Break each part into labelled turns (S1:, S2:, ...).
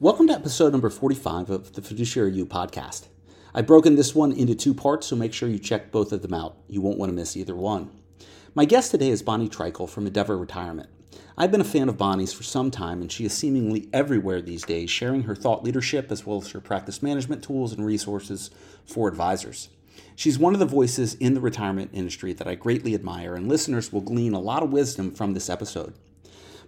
S1: Welcome to episode number 45 of the Fiduciary U podcast. I've broken this one into two parts, so make sure you check both of them out. You won't want to miss either one. My guest today is Bonnie Treichel from Endeavor Retirement. I've been a fan of Bonnie's for some time, and she is seemingly everywhere these days, sharing her thought leadership as well as her practice management tools and resources for advisors. She's one of the voices in the retirement industry that I greatly admire, and listeners will glean a lot of wisdom from this episode.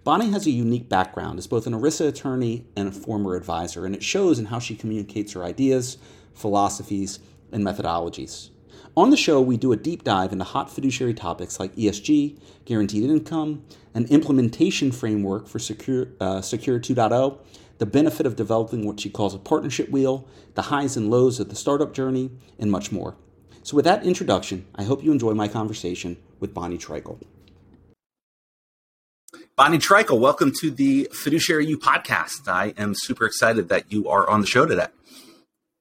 S1: Bonnie has a unique background as both an ERISA attorney and a former advisor, and it shows in how she communicates her ideas, philosophies, and methodologies. On the show, we do a deep dive into hot fiduciary topics like ESG, guaranteed income, an implementation framework for Secure, uh, Secure 2.0, the benefit of developing what she calls a partnership wheel, the highs and lows of the startup journey, and much more. So, with that introduction, I hope you enjoy my conversation with Bonnie Treichel. Bonnie Treichel, welcome to the Fiduciary U podcast. I am super excited that you are on the show today.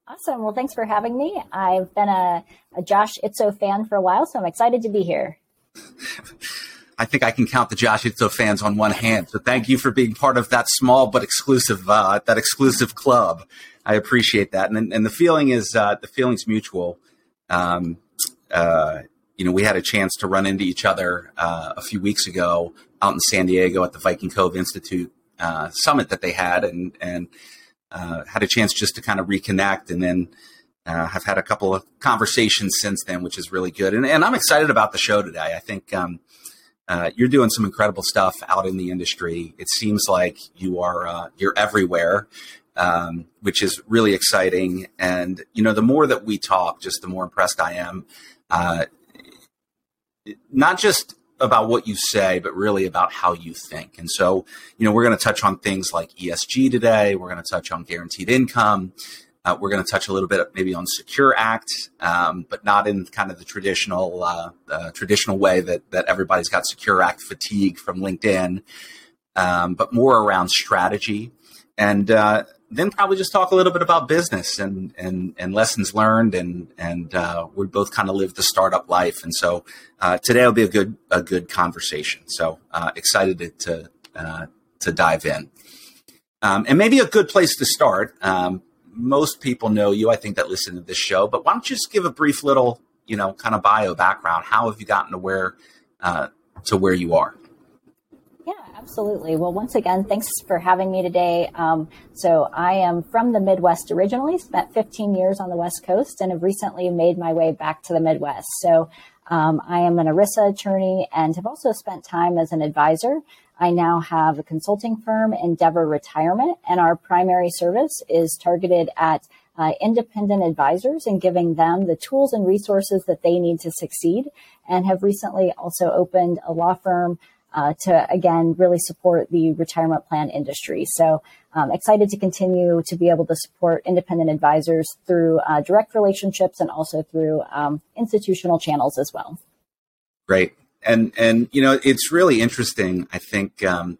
S2: Awesome. Well, thanks for having me. I've been a, a Josh Itzoe fan for a while, so I'm excited to be here.
S1: I think I can count the Josh Itzoe fans on one hand. So thank you for being part of that small but exclusive uh, that exclusive club. I appreciate that, and and the feeling is uh, the feeling's mutual. Um, uh, you know, we had a chance to run into each other uh, a few weeks ago out in San Diego at the Viking Cove Institute uh, summit that they had, and and uh, had a chance just to kind of reconnect and then uh, have had a couple of conversations since then, which is really good. And, and I'm excited about the show today. I think um, uh, you're doing some incredible stuff out in the industry. It seems like you are uh, you're everywhere, um, which is really exciting. And you know, the more that we talk, just the more impressed I am. Not just about what you say, but really about how you think. And so, you know, we're going to touch on things like ESG today. We're going to touch on guaranteed income. Uh, we're going to touch a little bit maybe on Secure Act, um, but not in kind of the traditional uh, uh, traditional way that that everybody's got Secure Act fatigue from LinkedIn, um, but more around strategy. And uh, then probably just talk a little bit about business and and, and lessons learned and and uh, we both kind of live the startup life. And so uh, today will be a good a good conversation. So uh, excited to to, uh, to dive in. Um, and maybe a good place to start um, most people know you I think that listen to this show but why don't you just give a brief little you know kind of bio background. How have you gotten to where uh, to where you are
S2: Absolutely. Well, once again, thanks for having me today. Um, so, I am from the Midwest originally, spent 15 years on the West Coast, and have recently made my way back to the Midwest. So, um, I am an ERISA attorney and have also spent time as an advisor. I now have a consulting firm, Endeavor Retirement, and our primary service is targeted at uh, independent advisors and giving them the tools and resources that they need to succeed. And have recently also opened a law firm uh, to again really support the retirement plan industry. So um, excited to continue to be able to support independent advisors through uh, direct relationships and also through um, institutional channels as well.
S1: Great, and and you know it's really interesting. I think. Um,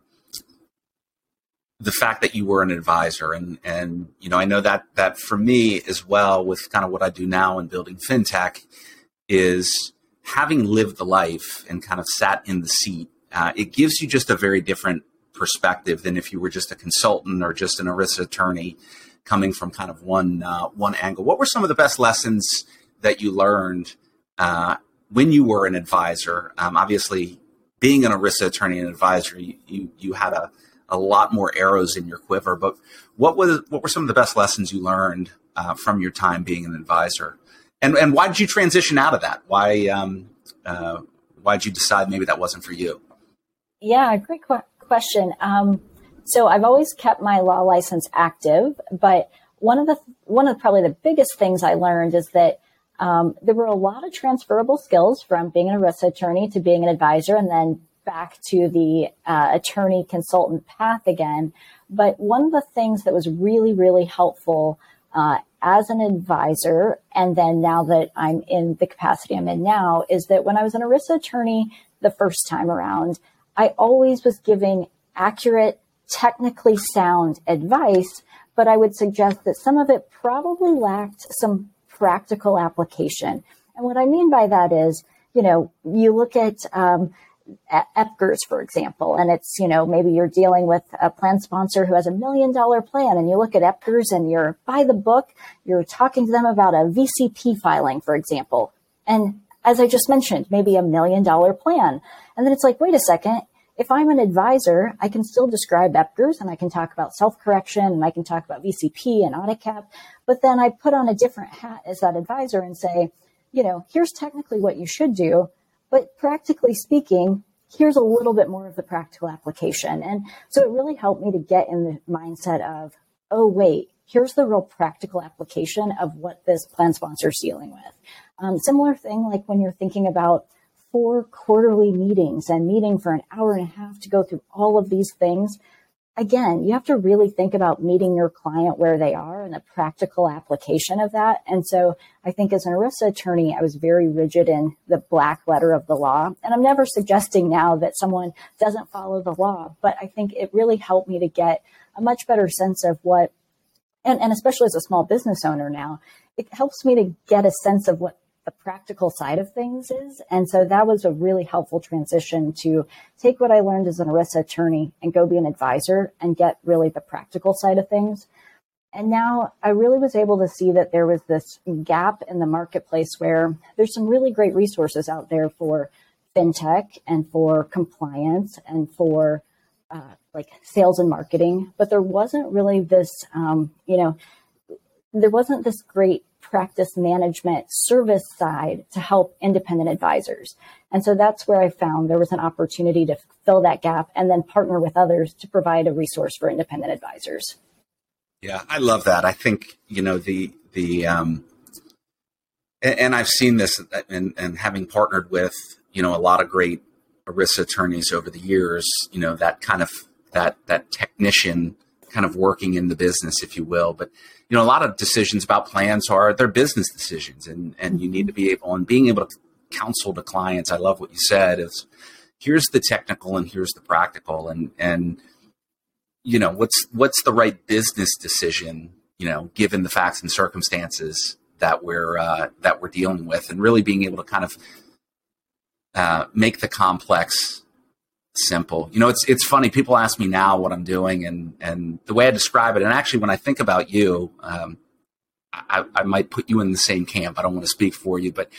S1: the fact that you were an advisor and and you know I know that that for me as well with kind of what I do now in building fintech is having lived the life and kind of sat in the seat uh, it gives you just a very different perspective than if you were just a consultant or just an ERISA attorney coming from kind of one uh, one angle. What were some of the best lessons that you learned uh, when you were an advisor? Um, obviously, being an ERISA attorney and advisor, you, you, you had a, a lot more arrows in your quiver. But what was what were some of the best lessons you learned uh, from your time being an advisor? And and why did you transition out of that? Why um, uh, why did you decide maybe that wasn't for you?
S2: Yeah, great qu- question. Um, so I've always kept my law license active, but one of the one of probably the biggest things I learned is that um, there were a lot of transferable skills from being an ERISA attorney to being an advisor, and then back to the uh, attorney consultant path again. But one of the things that was really really helpful uh, as an advisor, and then now that I'm in the capacity I'm in now, is that when I was an ERISA attorney the first time around, I always was giving accurate, technically sound advice, but I would suggest that some of it probably lacked some practical application. And what I mean by that is, you know, you look at, um, EPCRS, for example, and it's, you know, maybe you're dealing with a plan sponsor who has a million dollar plan and you look at EPCRS and you're by the book, you're talking to them about a VCP filing, for example. And as I just mentioned, maybe a million dollar plan. And then it's like, wait a second. If I'm an advisor, I can still describe EPCRS and I can talk about self correction and I can talk about VCP and audit cap. But then I put on a different hat as that advisor and say, you know, here's technically what you should do, but practically speaking, here's a little bit more of the practical application. And so it really helped me to get in the mindset of, oh, wait, here's the real practical application of what this plan sponsor is dealing with. Um, similar thing like when you're thinking about four quarterly meetings and meeting for an hour and a half to go through all of these things again, you have to really think about meeting your client where they are and the practical application of that. And so I think as an ERISA attorney, I was very rigid in the black letter of the law. And I'm never suggesting now that someone doesn't follow the law, but I think it really helped me to get a much better sense of what, and, and especially as a small business owner now, it helps me to get a sense of what the practical side of things is. And so that was a really helpful transition to take what I learned as an ERISA attorney and go be an advisor and get really the practical side of things. And now I really was able to see that there was this gap in the marketplace where there's some really great resources out there for fintech and for compliance and for uh, like sales and marketing, but there wasn't really this, um, you know, there wasn't this great practice management service side to help independent advisors. And so that's where I found there was an opportunity to fill that gap and then partner with others to provide a resource for independent advisors.
S1: Yeah, I love that. I think, you know, the, the, um, and, and I've seen this and, and having partnered with, you know, a lot of great ERISA attorneys over the years, you know, that kind of, that, that technician kind of working in the business, if you will. But you know, a lot of decisions about plans are they're business decisions, and and you need to be able and being able to counsel to clients. I love what you said is here's the technical and here's the practical, and and you know what's what's the right business decision, you know, given the facts and circumstances that we're uh, that we're dealing with, and really being able to kind of uh, make the complex simple. You know, it's it's funny. People ask me now what I'm doing, and and the way I describe it. And actually, when I think about you, um, I, I might put you in the same camp. I don't want to speak for you, but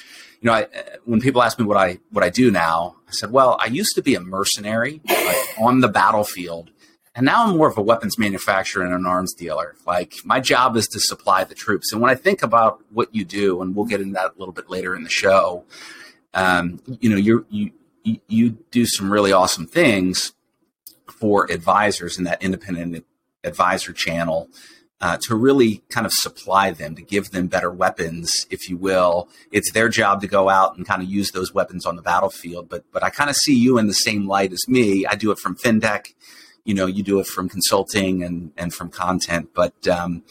S1: you know, I, when people ask me what I what I do now, I said, well, I used to be a mercenary like, on the battlefield, and now I'm more of a weapons manufacturer and an arms dealer. Like my job is to supply the troops. And when I think about what you do, and we'll get into that a little bit later in the show, um, you know, you're you you, do some really awesome things for advisors in that independent advisor channel uh, to really kind of supply them, to give them better weapons, if you will. It's their job to go out and kind of use those weapons on the battlefield. But but I kind of see you in the same light as me. I do it from fintech, you know, you do it from consulting and and from content. But um,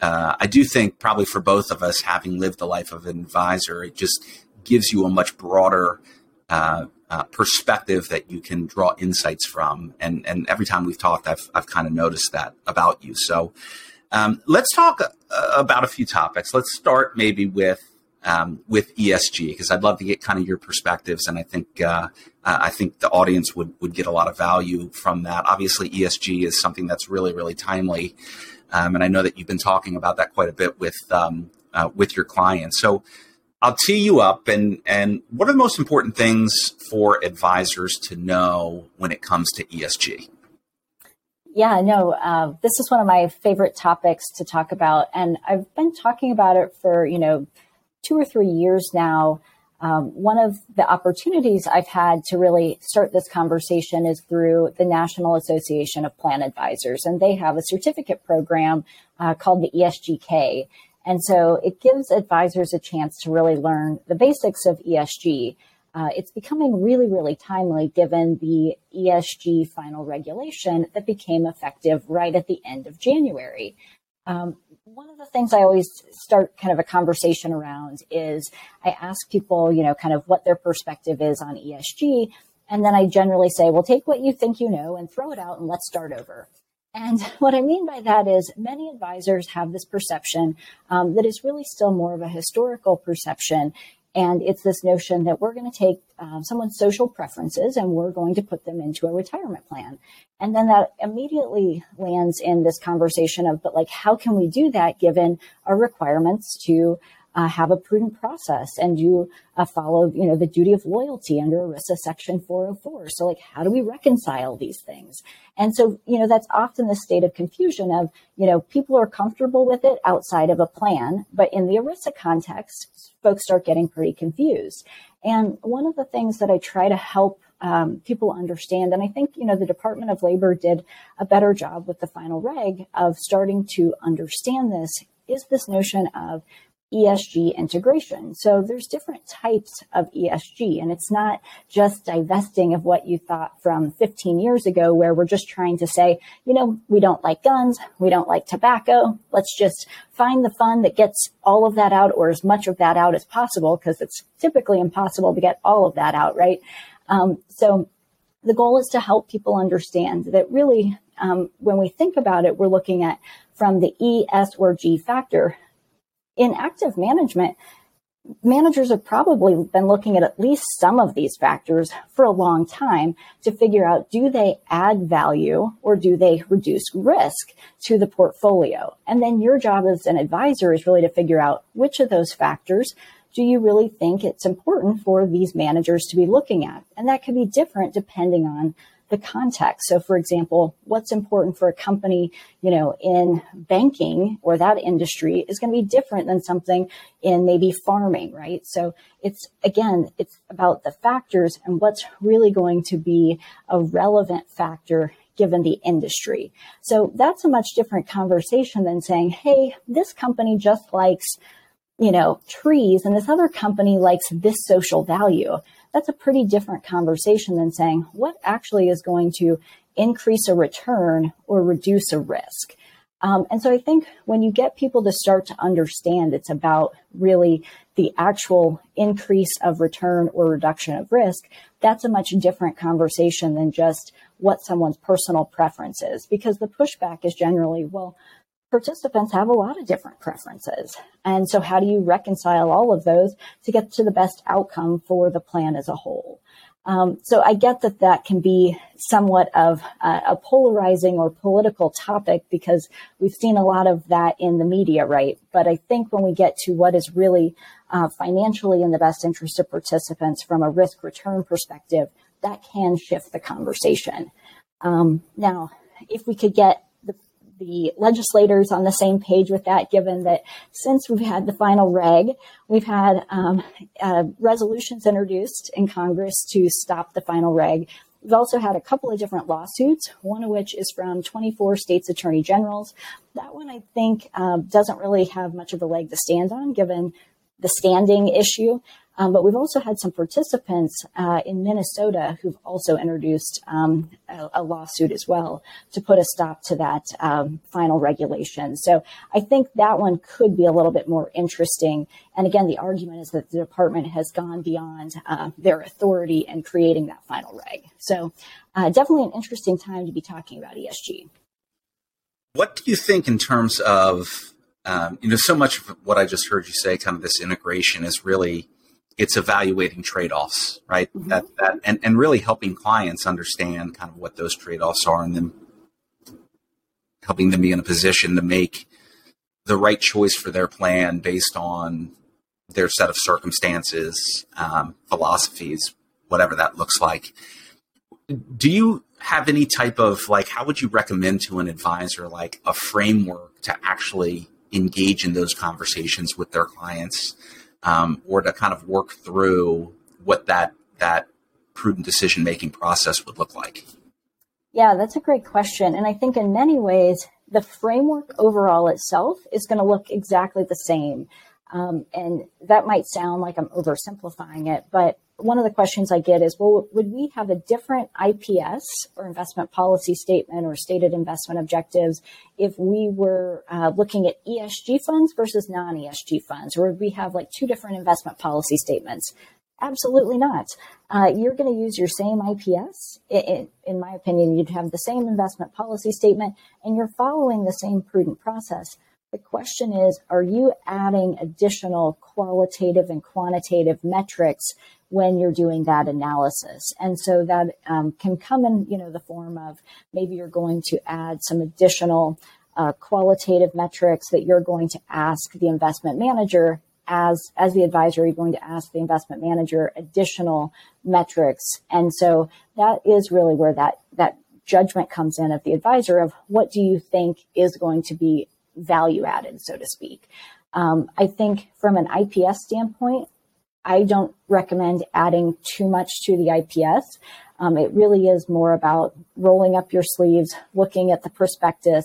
S1: uh, I do think probably for both of us, having lived the life of an advisor, it just gives you a much broader uh, uh, perspective that you can draw insights from. And and every time we've talked, I've I've kind of noticed that about you. So um, let's talk uh, about a few topics. Let's start maybe with um, with ESG because I'd love to get kind of your perspectives, and I think uh, I think the audience would would get a lot of value from that. Obviously, ESG is something that's really really timely, um, and I know that you've been talking about that quite a bit with um, uh, with your clients. So I'll tee you up and and what are the most important things for advisors to know when it comes to ESG?
S2: Yeah, no, uh, this is one of my favorite topics to talk about, and I've been talking about it for you know two or three years now. Um, one of the opportunities I've had to really start this conversation is through the National Association of Plan Advisors, and they have a certificate program uh, called the ESGK. And so it gives advisors a chance to really learn the basics of ESG. Uh, it's becoming really, really timely given the ESG final regulation that became effective right at the end of January. Um, one of the things I always start kind of a conversation around is I ask people, you know, kind of what their perspective is on ESG. And then I generally say, well, take what you think you know and throw it out and let's start over. And what I mean by that is many advisors have this perception um, that is really still more of a historical perception And it's this notion that we're going to take um, someone's social preferences and we're going to put them into a retirement plan. And then that immediately lands in this conversation of, but like, how can we do that given our requirements to uh, have a prudent process and you uh, follow, you know, the duty of loyalty under ERISA Section 404. So, like, how do we reconcile these things? And so, you know, that's often the state of confusion of, you know, people are comfortable with it outside of a plan, but in the ERISA context, folks start getting pretty confused. And one of the things that I try to help um, people understand, and I think you know the Department of Labor did a better job with the final reg of starting to understand this, is this notion of ESG integration. So there's different types of ESG and it's not just divesting of what you thought from 15 years ago where we're just trying to say, you know, we don't like guns. We don't like tobacco. Let's just find the fund that gets all of that out or as much of that out as possible because it's typically impossible to get all of that out, right? Um, so the goal is to help people understand that really, um, when we think about it, we're looking at from the E, S, or G factor in active management, managers have probably been looking at at least some of these factors for a long time to figure out do they add value or do they reduce risk to the portfolio? And then your job as an advisor is really to figure out which of those factors do you really think it's important for these managers to be looking at? And that could be different depending on the context. So for example, what's important for a company, you know, in banking or that industry is going to be different than something in maybe farming, right? So it's again, it's about the factors and what's really going to be a relevant factor given the industry. So that's a much different conversation than saying, Hey, this company just likes you know, trees and this other company likes this social value that's a pretty different conversation than saying what actually is going to increase a return or reduce a risk. Um, and so I think when you get people to start to understand it's about really the actual increase of return or reduction of risk, that's a much different conversation than just what someone's personal preference is. Because the pushback is generally, well, participants have a lot of different preferences. And so how do you reconcile all of those to get to the best outcome for the plan as a whole? Um, so I get that that can be somewhat of a, polarizing or political topic because we've seen a lot of that in the media, right? But I think when we get to what is really uh, financially in the best interest of participants from a risk return perspective, that can shift the conversation. Um, now, if we could get the legislators on the same page with that, given that since we've had the final reg, we've had um, uh, resolutions introduced in Congress to stop the final reg. We've also had a couple of different lawsuits, one of which is from 24 states' attorney generals. That one, I think, uh, doesn't really have much of a leg to stand on, given the standing issue. Um, but we've also had some participants uh, in Minnesota who've also introduced um, a, a, lawsuit as well to put a stop to that um, final regulation. So I think that one could be a little bit more interesting. And again, the argument is that the department has gone beyond uh, their authority in creating that final reg. So uh, definitely an interesting time to be talking about ESG.
S1: What do you think in terms of um, you know, so much of what I just heard you say, kind of this integration, is really it's evaluating trade-offs, right? Mm-hmm. That that and, and really helping clients understand kind of what those trade-offs are and then helping them be in a position to make the right choice for their plan based on their set of circumstances, um, philosophies, whatever that looks like. Do you have any type of like how would you recommend to an advisor like a framework to actually engage in those conversations with their clients um, or to kind of work through what that that prudent decision making process would look like?
S2: Yeah, that's a great question. And I think in many ways, the framework overall itself is going to look exactly the same. Um, and that might sound like I'm oversimplifying it, but one of the questions I get is, well, would we have a different IPS or investment policy statement or stated investment objectives if we were uh, looking at ESG funds versus non ESG funds? Or would we have like two different investment policy statements? Absolutely not. Uh, you're going to use your same IPS. In, in my opinion, you'd have the same investment policy statement and you're following the same prudent process The question is, are you adding additional qualitative and quantitative metrics when you're doing that analysis? And so that um, can come in, you know, the form of maybe you're going to add some additional uh, qualitative metrics that you're going to ask the investment manager as as the advisor you're going to ask the investment manager additional metrics and so that is really where that that judgment comes in of the advisor of what do you think is going to be value added, so to speak. Um, I think from an IPS standpoint, I don't recommend adding too much to the IPS. Um, it really is more about rolling up your sleeves, looking at the prospectus,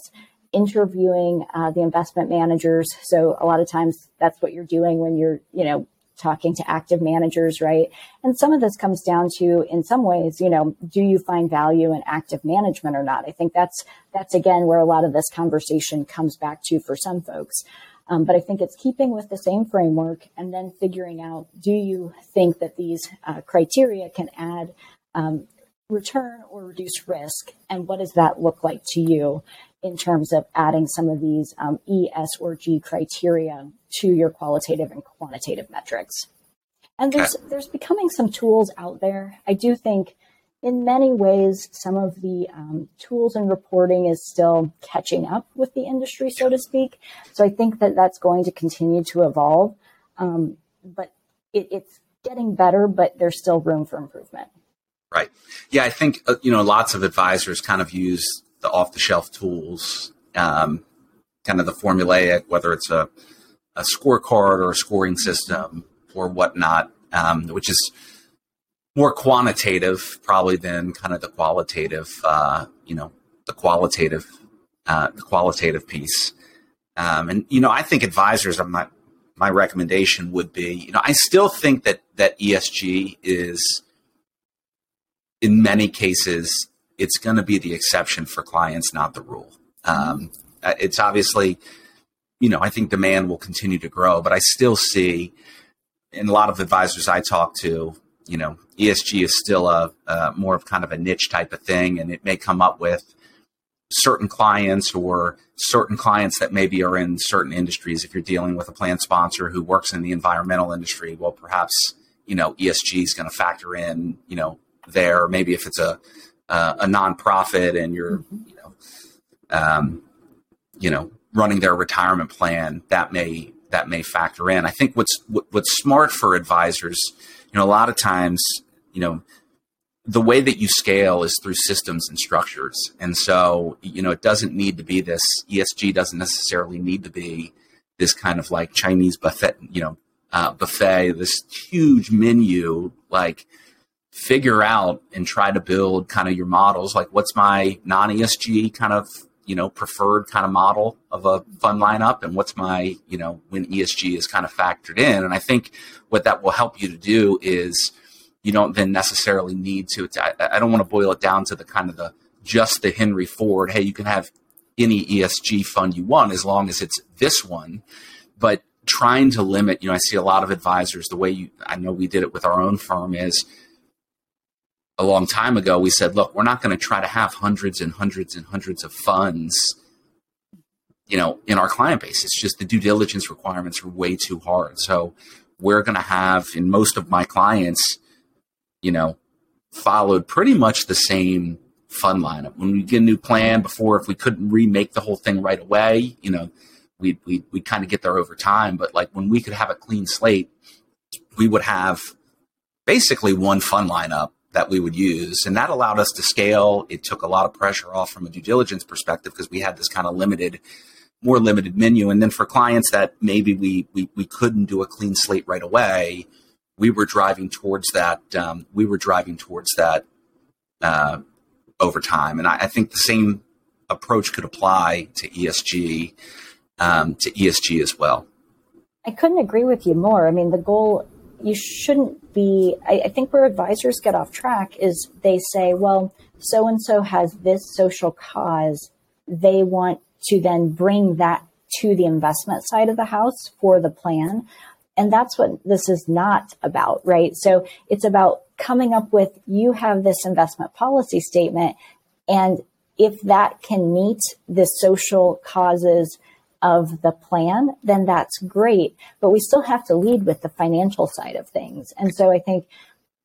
S2: interviewing uh, the investment managers. So a lot of times that's what you're doing when you're, you know, talking to active managers, right? And some of this comes down to, in some ways, you know, do you find value in active management or not? I think that's that's again where a lot of this conversation comes back to for some folks. Um, but I think it's keeping with the same framework and then figuring out do you think that these uh, criteria can add um, return or reduce risk, and what does that look like to you? in terms of adding some of these um, E, S, or G criteria to your qualitative and quantitative metrics. And there's there's becoming some tools out there. I do think, in many ways, some of the um, tools and reporting is still catching up with the industry, so to speak. So I think that that's going to continue to evolve, um, but it, it's getting better. But there's still room for improvement.
S1: Right. Yeah, I think uh, you know lots of advisors kind of use the off the shelf tools, um, kind of the formulaic, whether it's a, a scorecard or a scoring system or whatnot, um, which is more quantitative probably than kind of the qualitative, uh, you know, the qualitative, uh, the qualitative piece. Um, and you know, I think advisors are my my recommendation would be, you know, I still think that that ESG is in many cases it's going to be the exception for clients, not the rule. Um, uh, it's obviously, you know, I think demand will continue to grow, but I still see in a lot of advisors I talk to, you know, ESG is still a, a more of kind of a niche type of thing, and it may come up with certain clients or certain clients that maybe are in certain industries. If you're dealing with a plan sponsor who works in the environmental industry, well, perhaps you know ESG is going to factor in, you know, there. Maybe if it's a uh, a nonprofit and you're, mm-hmm. you know, um, you know, running their retirement plan, that may that may factor in. I think what's what, what's smart for advisors, you know, a lot of times, you know, the way that you scale is through systems and structures, and so you know, it doesn't need to be this ESG doesn't necessarily need to be this kind of like Chinese buffet, you know, uh, buffet, this huge menu like figure out and try to build kind of your models like what's my non ESG kind of you know preferred kind of model of a fund lineup and what's my you know when ESG is kind of factored in. And I think what that will help you to do is you don't then necessarily need to I, don't want to boil it down to the kind of the just the Henry Ford hey you can have any ESG fund you want as long as it's this one. But trying to limit you know I see a lot of advisors the way you I know we did it with our own firm is a long time ago, we said, look, we're not going to try to have hundreds and hundreds and hundreds of funds, you know, in our client base. It's just the due diligence requirements are way too hard. So we're going to have, in most of my clients, you know, followed pretty much the same fund lineup. When we get a new plan before, if we couldn't remake the whole thing right away, you know, we we we kind of get there over time. But like when we could have a clean slate, we would have basically one fund lineup that we would use. And that allowed us to scale. It took a lot of pressure off from a due diligence perspective because we had this kind of limited, more limited menu. And then for clients that maybe we, we, we couldn't do a clean slate right away, we were driving towards that. Um, we were driving towards that uh, over time. And I, I, think the same approach could apply to ESG, um, to ESG as well.
S2: I couldn't agree with you more. I mean, the goal you shouldn't be. I, I think where advisors get off track is they say, well, so and so has this social cause. They want to then bring that to the investment side of the house for the plan. And that's what this is not about, right? So it's about coming up with you have this investment policy statement. And if that can meet the social causes of the plan, then that's great. But we still have to lead with the financial side of things. And so I think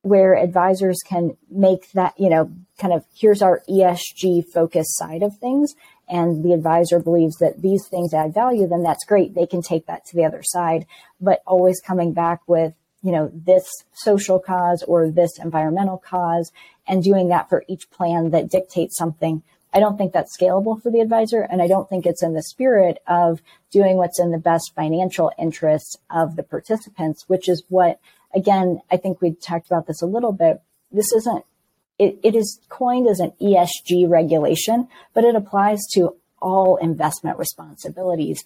S2: where advisors can make that, you know, kind of here's our ESG focused side of things. And the advisor believes that these things add value, then that's great. They can take that to the other side, but always coming back with, you know, this social cause or this environmental cause and doing that for each plan that dictates something. I don't think that's scalable for the advisor. And I don't think it's in the spirit of doing what's in the best financial interest of the participants, which is what again, I think we talked about this a little bit. This isn't, it, it is coined as an ESG regulation, but it applies to all investment responsibilities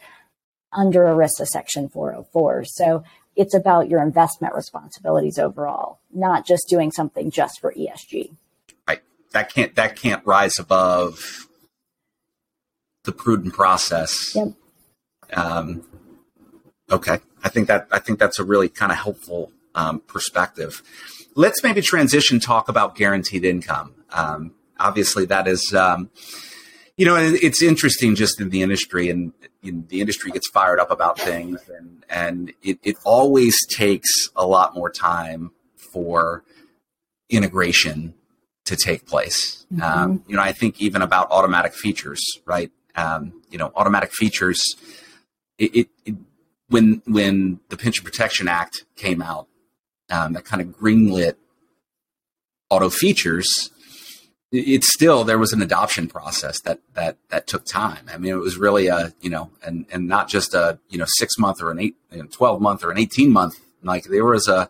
S2: under ERISA Section 404. So it's about your investment responsibilities overall, not just doing something just for ESG.
S1: That can't that can't rise above the prudent process.
S2: Yep.
S1: Um, okay. I think that I think that's a really kind of helpful um, perspective. Let's maybe transition talk about guaranteed income. Um, obviously, that is, um, you know, it's interesting just in the industry, and the industry gets fired up about things, and and it, it always takes a lot more time for integration to take place. Mm-hmm. Um, you know, I think even about automatic features, right? Um, you know, automatic features. It, it, it, when when the Pension Protection Act came out, um, that kind of greenlit auto features, it's still there was an adoption process that that that took time. I mean, it was really a you know, and and not just a you know six month or an eight, you know, twelve month or an eighteen month. Like there was a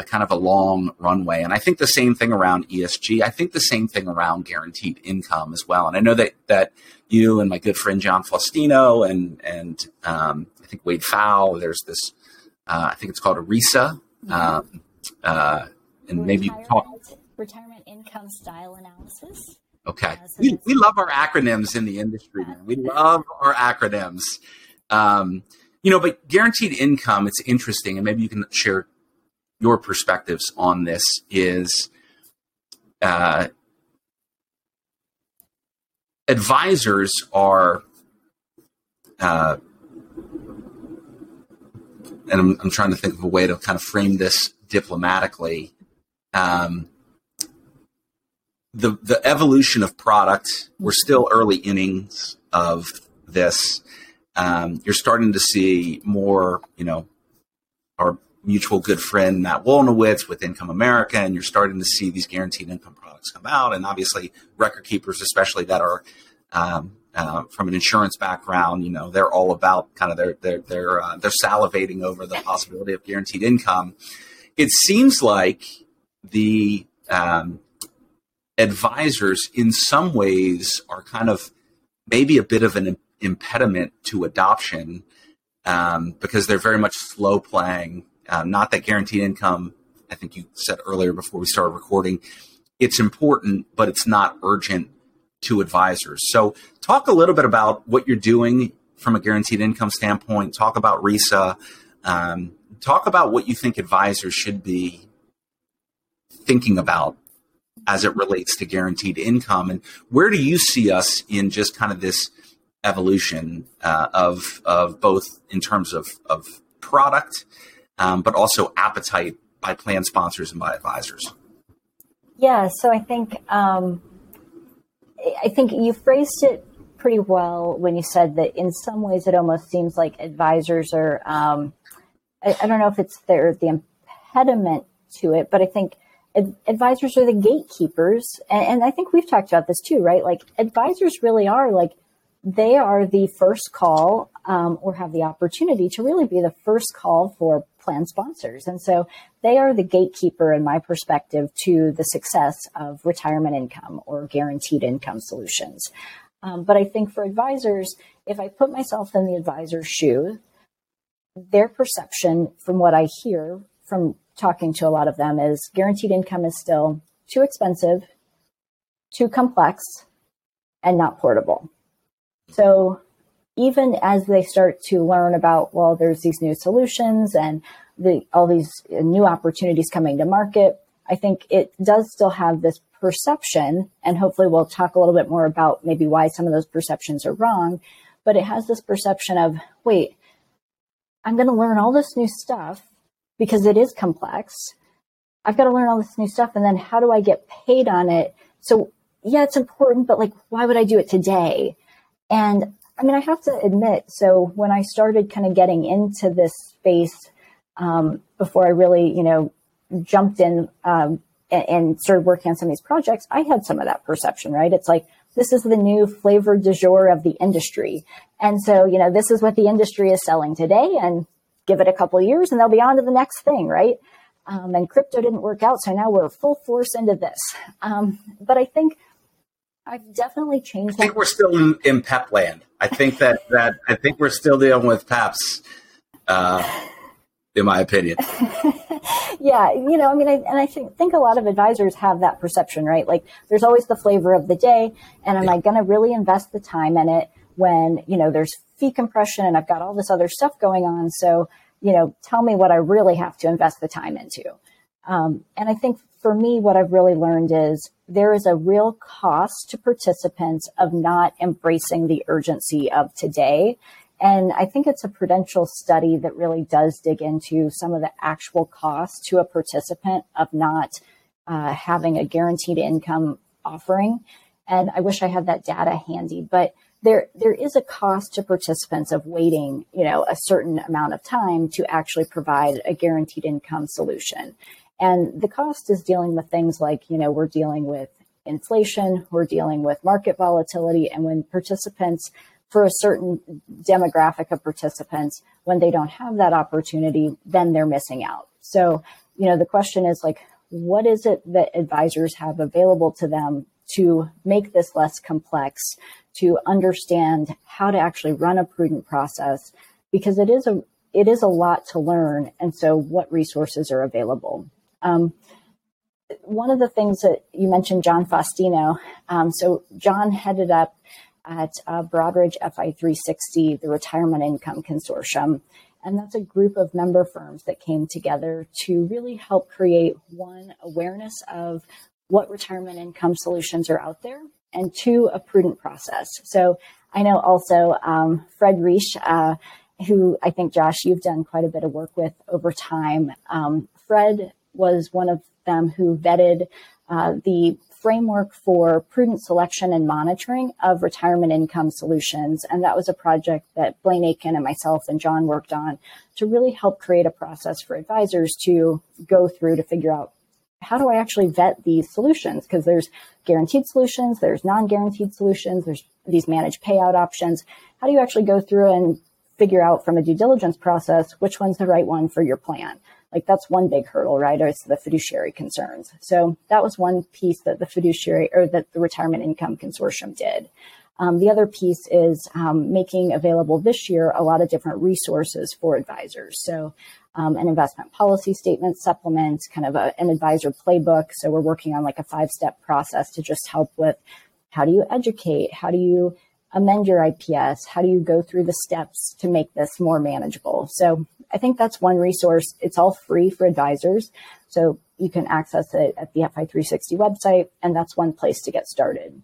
S1: a kind of a long runway, and I think the same thing around ESG. I think the same thing around guaranteed income as well. And I know that that you and my good friend John Faustino and and um, I think Wade Pfau. There's this. Uh, I think it's called ERISA, um, uh, and maybe you talk
S2: retirement income style analysis.
S1: Okay, uh, so we, we love our acronyms in the industry. Man. We love our acronyms. Um, you know, but guaranteed income, it's interesting, and maybe you can share your perspectives on this. Is uh, advisors are uh, and I'm, I'm, trying to think of a way to kind of frame this diplomatically. Um, the the evolution of product, we're still early innings of this. Um, you're starting to see more, you know, our mutual good friend Matt Wolnowitz with Income America, and you're starting to see these guaranteed income products come out, and obviously record keepers, especially that are um, uh, from an insurance background, you know, they're all about kind of they're they're they're uh, they're salivating over the possibility of guaranteed income. It seems like the um, advisors, in some ways, are kind of maybe a bit of an impediment to adoption um, because they're very much slow playing. Um, not that guaranteed income. I think you said earlier before we started recording, it's important, but it's not urgent to advisors. So, talk a little bit about what you're doing from a guaranteed income standpoint. Talk about RISA. Um, talk about what you think advisors should be thinking about as it relates to guaranteed income, and where do you see us in just kind of this evolution uh, of of both in terms of of product, um, but also appetite by plan sponsors and by advisors.
S2: Yeah, so I think um, I think you phrased it pretty well when you said that in some ways it almost seems like advisors are, um, I, I, don't know if it's their, the impediment to it, but I think ad- advisors are the gatekeepers. And, and I think we've talked about this too, right? Like advisors really are like, they are the first call um, or have the opportunity to really be the first call for plan sponsors. And so they are the gatekeeper, in my perspective, to the success of retirement income or guaranteed income solutions. Um, but I think for advisors, if I put myself in the advisor's shoe, their perception from what I hear from talking to a lot of them is guaranteed income is still too expensive, too complex, and not portable. So even as they start to learn about, well, there's these new solutions and the, all these uh, new opportunities coming to market, I think it does still have this perception, and hopefully we'll talk a little bit more about maybe why some of those perceptions are wrong. but it has this perception of, wait, I'm going to learn all this new stuff because it is complex. I've got to learn all this new stuff. And then how do I get paid on it? So yeah, it's important, but like, why would I do it today? And I mean, I have to admit, so when I started kind of getting into this space, um, before I really, you know, jumped in, um, and, started working on some of these projects, I had some of that perception, right? It's like, this is the new flavor du jour of the industry. And so, you know, this is what the industry is selling today and give it a couple years and they'll be on to the next thing, right? Um, and crypto didn't work out. So now we're full force into this. Um, but I think I've definitely changed.
S1: I think we're still in, in PEP land. I think that, that, I think we're still dealing with PEPs. Uh, in my opinion.
S2: yeah, you know, I mean, I, and I think, think a lot of advisors have that perception, right? Like, there's always the flavor of the day, and am yeah. I going to really invest the time in it when you know there's fee compression and I've got all this other stuff going on? So, you know, tell me what I really have to invest the time into. Um, and I think for me, what I've really learned is there is a real cost to participants of not embracing the urgency of today and I think it's a prudential study that really does dig into some of the actual costs to a participant of not uh, having a guaranteed income offering. And I wish I had that data handy, but there there is a cost to participants of waiting, you know, a certain amount of time to actually provide a guaranteed income solution. And the cost is dealing with things like, you know, we're dealing with inflation, we're dealing with market volatility, and when participants for a certain demographic of participants, when they don't have that opportunity, then they're missing out. So, you know, the question is like, what is it that advisors have available to them to make this less complex, to understand how to actually run a prudent process? Because it is a, it is a lot to learn. And so what resources are available? Um, one of the things that you mentioned, John Faustino. Um, so John headed up at uh, Broadridge FI 360, the Retirement Income Consortium. And that's a group of member firms that came together to really help create one, awareness of what retirement income solutions are out there, and two, a prudent process. So I know also um, Fred Reish, uh, who I think, Josh, you've done quite a bit of work with over time. Um, Fred was one of them who vetted uh, the framework for prudent selection and monitoring of retirement income solutions. And that was a project that Blaine Aiken and myself and John worked on to really help create a process for advisors to go through to figure out how do I actually vet these solutions? Because there's guaranteed solutions, there's non guaranteed solutions, there's these managed payout options. How do you actually go through and figure out from a due diligence process which one's the right one for your plan? Like that's one big hurdle, right? It's the fiduciary concerns. So that was one piece that the fiduciary or that the retirement income consortium did. Um, the other piece is um, making available this year a lot of different resources for advisors. So um, an investment policy statement supplement, kind of a, an advisor playbook. So we're working on like a five step process to just help with how do you educate? How do you amend your IPS? How do you go through the steps to make this more manageable? So I think that's one resource. It's all free for advisors. So you can access it at the FI360 website, and that's one place to get started.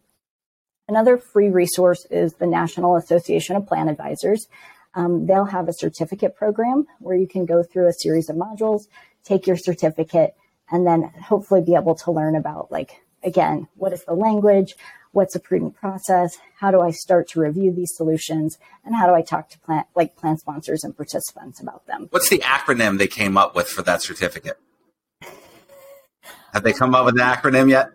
S2: Another free resource is the National Association of Plan Advisors. Um, they'll have a certificate program where you can go through a series of modules, take your certificate, and then hopefully be able to learn about, like, again, what is the language? what's a prudent process, how do I start to review these solutions, and how do I talk to plan like plan sponsors and participants about them.
S1: What's the acronym they came up with for that certificate? Have they come up with an acronym yet?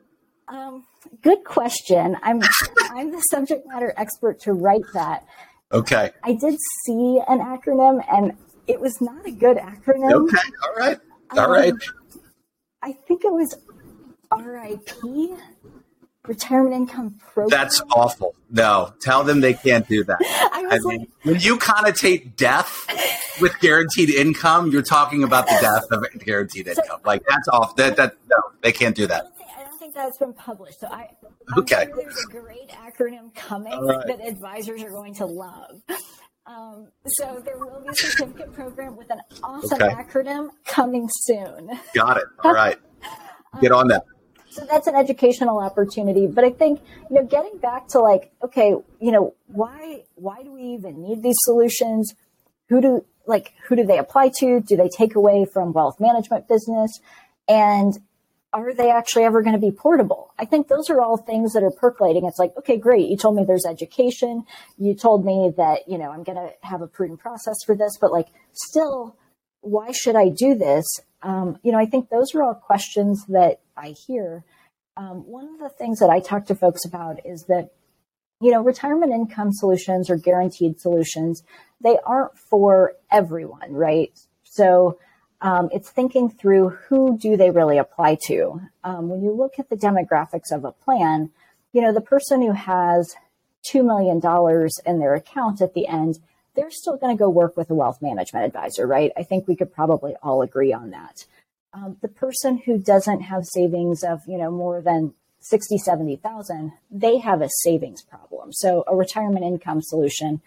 S2: Um, good question. I'm I'm the subject matter expert to write that.
S1: Okay.
S2: I did see an acronym, and it was not a good acronym.
S1: Okay. All right. All um, right.
S2: I think it was RIP retirement income program.
S1: That's awful. No, tell them they can't do that. I, I mean, like, when you connotate death with guaranteed income, you're talking about the death of guaranteed so, income. Like that's off. That that no, they can't do that.
S2: I don't think, I don't think that's been published. So I
S1: okay.
S2: Sure there's a great acronym coming right. that advisors are going to love. Um, so there will be a certificate program with an awesome okay. acronym coming soon.
S1: Got it. All right. Get on that.
S2: So that's an educational opportunity. But I think, you know, getting back to like, okay, you know, why why do we even need these solutions? Who do like who do they apply to? Do they take away from wealth management business? And are they actually ever going to be portable? I think those are all things that are percolating. It's like, okay, great. You told me there's education. You told me that, you know, I'm going to have a prudent process for this, but like still, why should I do this? Um, you know, I think those are all questions that I hear. Um, one of the things that I talk to folks about is that, you know, retirement income solutions or guaranteed solutions, they aren't for everyone, right? So, um, it's thinking through who do they really apply to. Um, when you look at the demographics of a plan, you know, the person who has $2 million in their account at the end, they're still going to go work with a wealth management advisor, right? I think we could probably all agree on that. Um, the person who doesn't have savings of, you know, more than 60, 70,000, they have a savings problem. So a retirement income solution,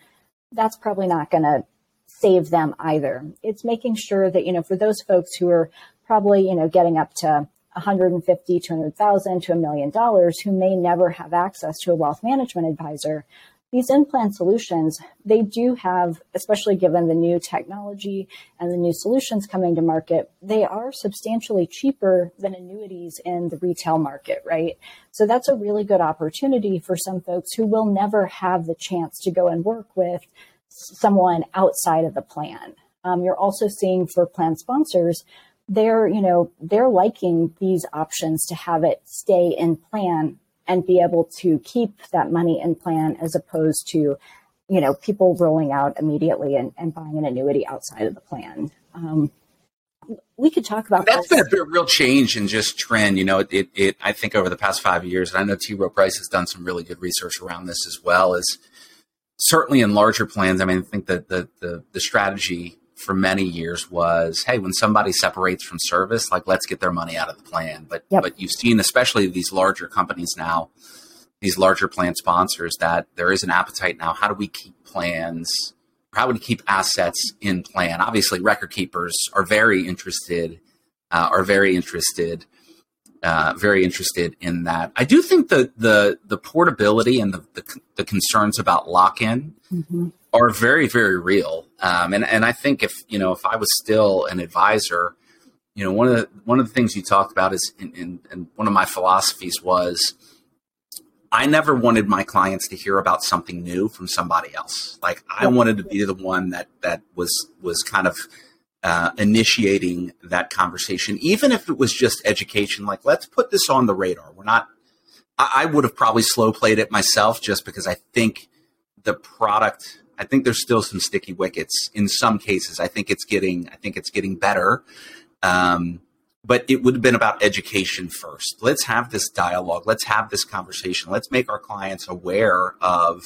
S2: that's probably not going to save them either. It's making sure that, you know, for those folks who are probably, you know, getting up to 150, 200,000 to a million dollars who may never have access to a wealth management advisor, these in-plan solutions, they do have, especially given the new technology and the new solutions coming to market, they are substantially cheaper than annuities in the retail market, right? So that's a really good opportunity for some folks who will never have the chance to go and work with someone outside of the plan. Um, you're also seeing for plan sponsors, they're, you know, they're liking these options to have it stay in plan and be able to keep that money in plan as opposed to, you know, people rolling out immediately and, and buying an annuity outside of the plan. Um, we could talk about
S1: that's this. been a real change in just trend. You know, it, it, it, I think over the past five years, and I know T. Rowe Price has done some really good research around this as well. Is certainly in larger plans, I mean, I think that the, the, the strategy for many years was, hey, when somebody separates from service, like let's get their money out of the plan. But yep. but you've seen, especially these larger companies now, these larger plan sponsors, that there is an appetite now. How do we keep plans? How do we keep assets in plan? Obviously, record keepers are very interested, uh, are very interested uh, very interested in that. I do think the the the portability and the the, the concerns about lock in mm-hmm. Are very very real. Um, and and I think if you know if I was still an advisor, you know one of the one of the things you talked about is in, in, in one of my philosophies was I never wanted my clients to hear about something new from somebody else. Like I wanted to be the one that that was was kind of uh, initiating that conversation, even if it was just education. Like, let's put this on the radar. We're not. I, I would have probably slow played it myself, just because I think the product. I think there's still some sticky wickets in some cases. I think it's getting. I think it's getting better. Um, but it would have been about education first. Let's have this dialogue. Let's have this conversation. Let's make our clients aware of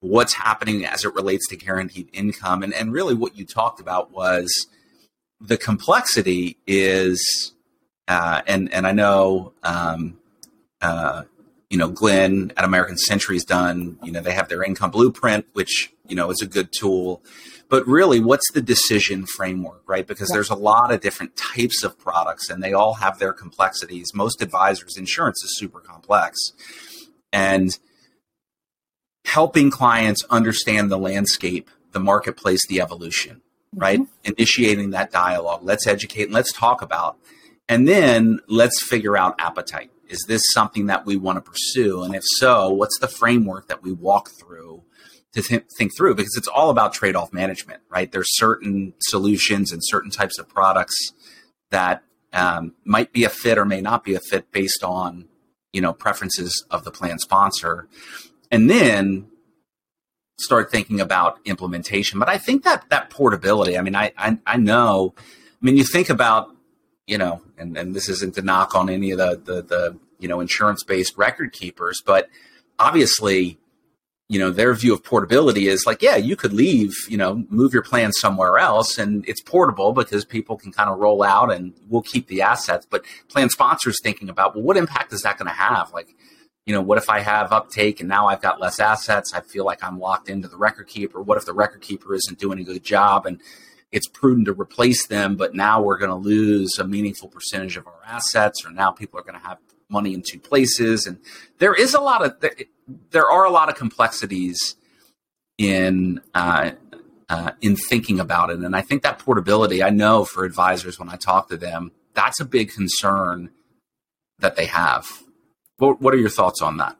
S1: what's happening as it relates to guaranteed income. And, and really, what you talked about was the complexity is, uh, and and I know, um, uh, you know, Glenn at American Century's done. You know, they have their income blueprint, which you know is a good tool. But really, what's the decision framework, right? Because yeah. there's a lot of different types of products, and they all have their complexities. Most advisors' insurance is super complex, and helping clients understand the landscape, the marketplace, the evolution, mm-hmm. right? Initiating that dialogue. Let's educate and let's talk about. And then let's figure out appetite. Is this something that we want to pursue? And if so, what's the framework that we walk through to th- think through? Because it's all about trade off management, right? There's certain solutions and certain types of products that um, might be a fit or may not be a fit based on you know preferences of the plan sponsor and then start thinking about implementation. But I think that that portability, I mean, I, I, I know, I mean, you think about, you know, and, and this isn't to knock on any of the, the, the you know, insurance based record keepers, but obviously, you know, their view of portability is like, yeah, you could leave, you know, move your plan somewhere else and it's portable because people can kind of roll out and we'll keep the assets. But plan sponsors thinking about, well, what impact is that going to have? Like, you know, what if I have uptake and now I've got less assets? I feel like I'm locked into the record keeper. What if the record keeper isn't doing a good job and it's prudent to replace them, but now we're going to lose a meaningful percentage of our assets, or now people are going to have money in two places, and there is a lot of there, there are a lot of complexities in uh, uh, in thinking about it, and I think that portability. I know for advisors when I talk to them, that's a big concern that they have. What, what are your thoughts on that?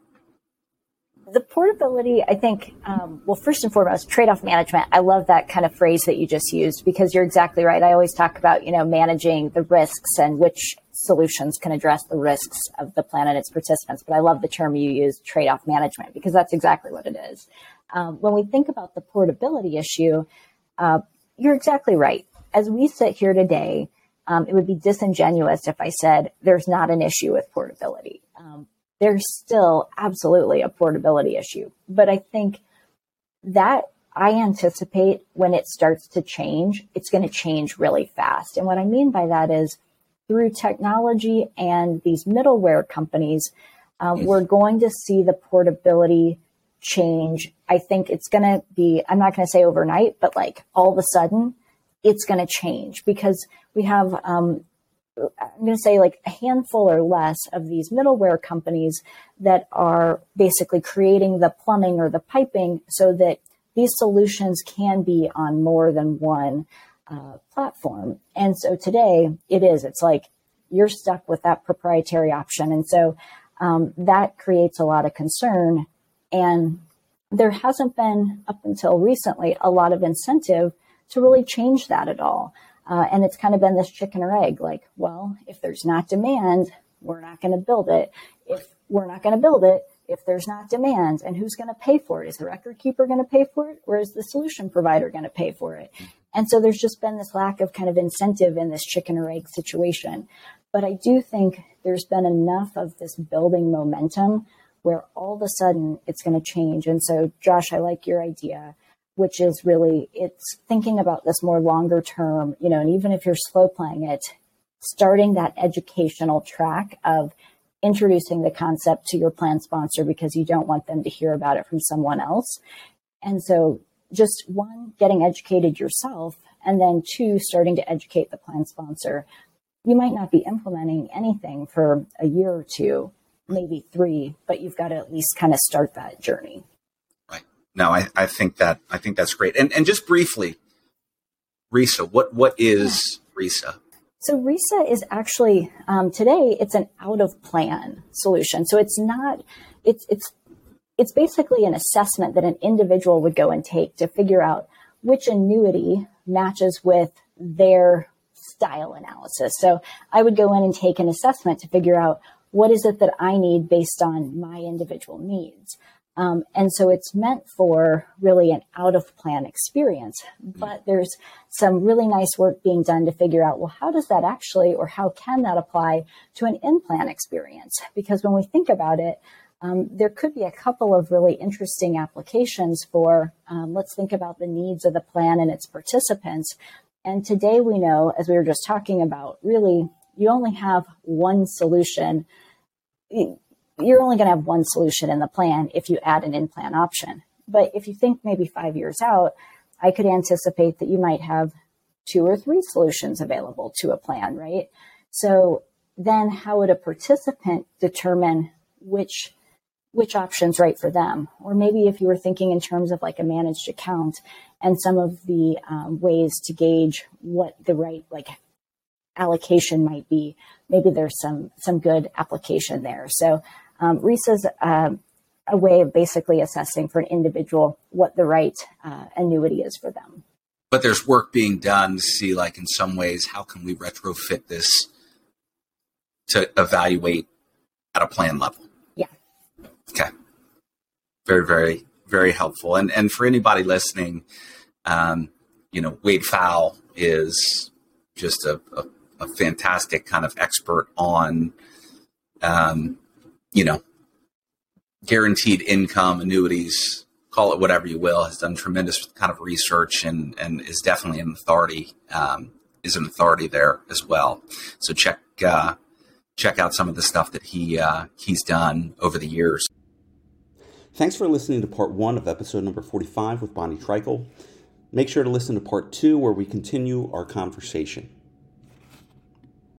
S2: The portability, I think, um, well, first and foremost, trade off management. I love that kind of phrase that you just used because you're exactly right. I always talk about, you know, managing the risks and which solutions can address the risks of the plan and its participants. But I love the term you use, trade off management, because that's exactly what it is. Um, when we think about the portability issue, uh, you're exactly right. As we sit here today, um, it would be disingenuous if I said there's not an issue with portability. Um, there's still absolutely a portability issue. But I think that I anticipate when it starts to change, it's going to change really fast. And what I mean by that is through technology and these middleware companies, um, we're going to see the portability change. I think it's going to be, I'm not going to say overnight, but like all of a sudden, it's going to change because we have um, I'm going to say like a handful or less of these middleware companies that are basically creating the plumbing or the piping so that these solutions can be on more than one uh, platform. And so today it is, it's like you're stuck with that proprietary option. And so um, that creates a lot of concern. And there hasn't been, up until recently, a lot of incentive to really change that at all. Uh, and it's kind of been this chicken or egg like, well, if there's not demand, we're not going to build it. If we're not going to build it, if there's not demand, and who's going to pay for it? Is the record keeper going to pay for it, or is the solution provider going to pay for it? And so there's just been this lack of kind of incentive in this chicken or egg situation. But I do think there's been enough of this building momentum where all of a sudden it's going to change. And so, Josh, I like your idea which is really it's thinking about this more longer term, you know, and even if you're slow playing it, starting that educational track of introducing the concept to your plan sponsor because you don't want them to hear about it from someone else. And so just one, getting educated yourself, and then two, starting to educate the plan sponsor. You might not be implementing anything for a year or two, maybe three, but you've got to at least kind of start that journey
S1: no, I, I think that I think that's great. And and just briefly, RISA, what what is RISA?
S2: So RISA is actually um, today it's an out of plan solution. So it's not it's it's it's basically an assessment that an individual would go and take to figure out which annuity matches with their style analysis. So I would go in and take an assessment to figure out what is it that I need based on my individual needs. Um, and so it's meant for really an out of plan experience. But there's some really nice work being done to figure out, well, how does that actually, or how can that apply to an in plan experience? Because when we think about it, um, there could be a couple of really interesting applications for, um, let's think about the needs of the plan and its participants. And today we know, as we were just talking about, really, you only have one solution you're only going to have one solution in the plan if you add an in plan option. But if you think maybe five years out, I could anticipate that you might have two or three solutions available to a plan, right? So then how would a participant determine which which option's right for them? Or maybe if you were thinking in terms of like a managed account and some of the um, ways to gauge what the right like allocation might be, maybe there's some some good application there. So um, uh, a way of basically assessing for an individual what the right uh, annuity is for them.
S1: But there's work being done to see, like, in some ways, how can we retrofit this to evaluate at a plan level?
S2: Yeah.
S1: Okay. Very, very, very helpful. And and for anybody listening, um, you know, Wade Pfau is just a, a, a fantastic kind of expert on um, you know, guaranteed income annuities, call it whatever you will, has done tremendous kind of research and and is definitely an authority um, is an authority there as well. So check uh, check out some of the stuff that he uh, he's done over the years.
S3: Thanks for listening to part one of episode number 45 with Bonnie Treichel. Make sure to listen to part two where we continue our conversation.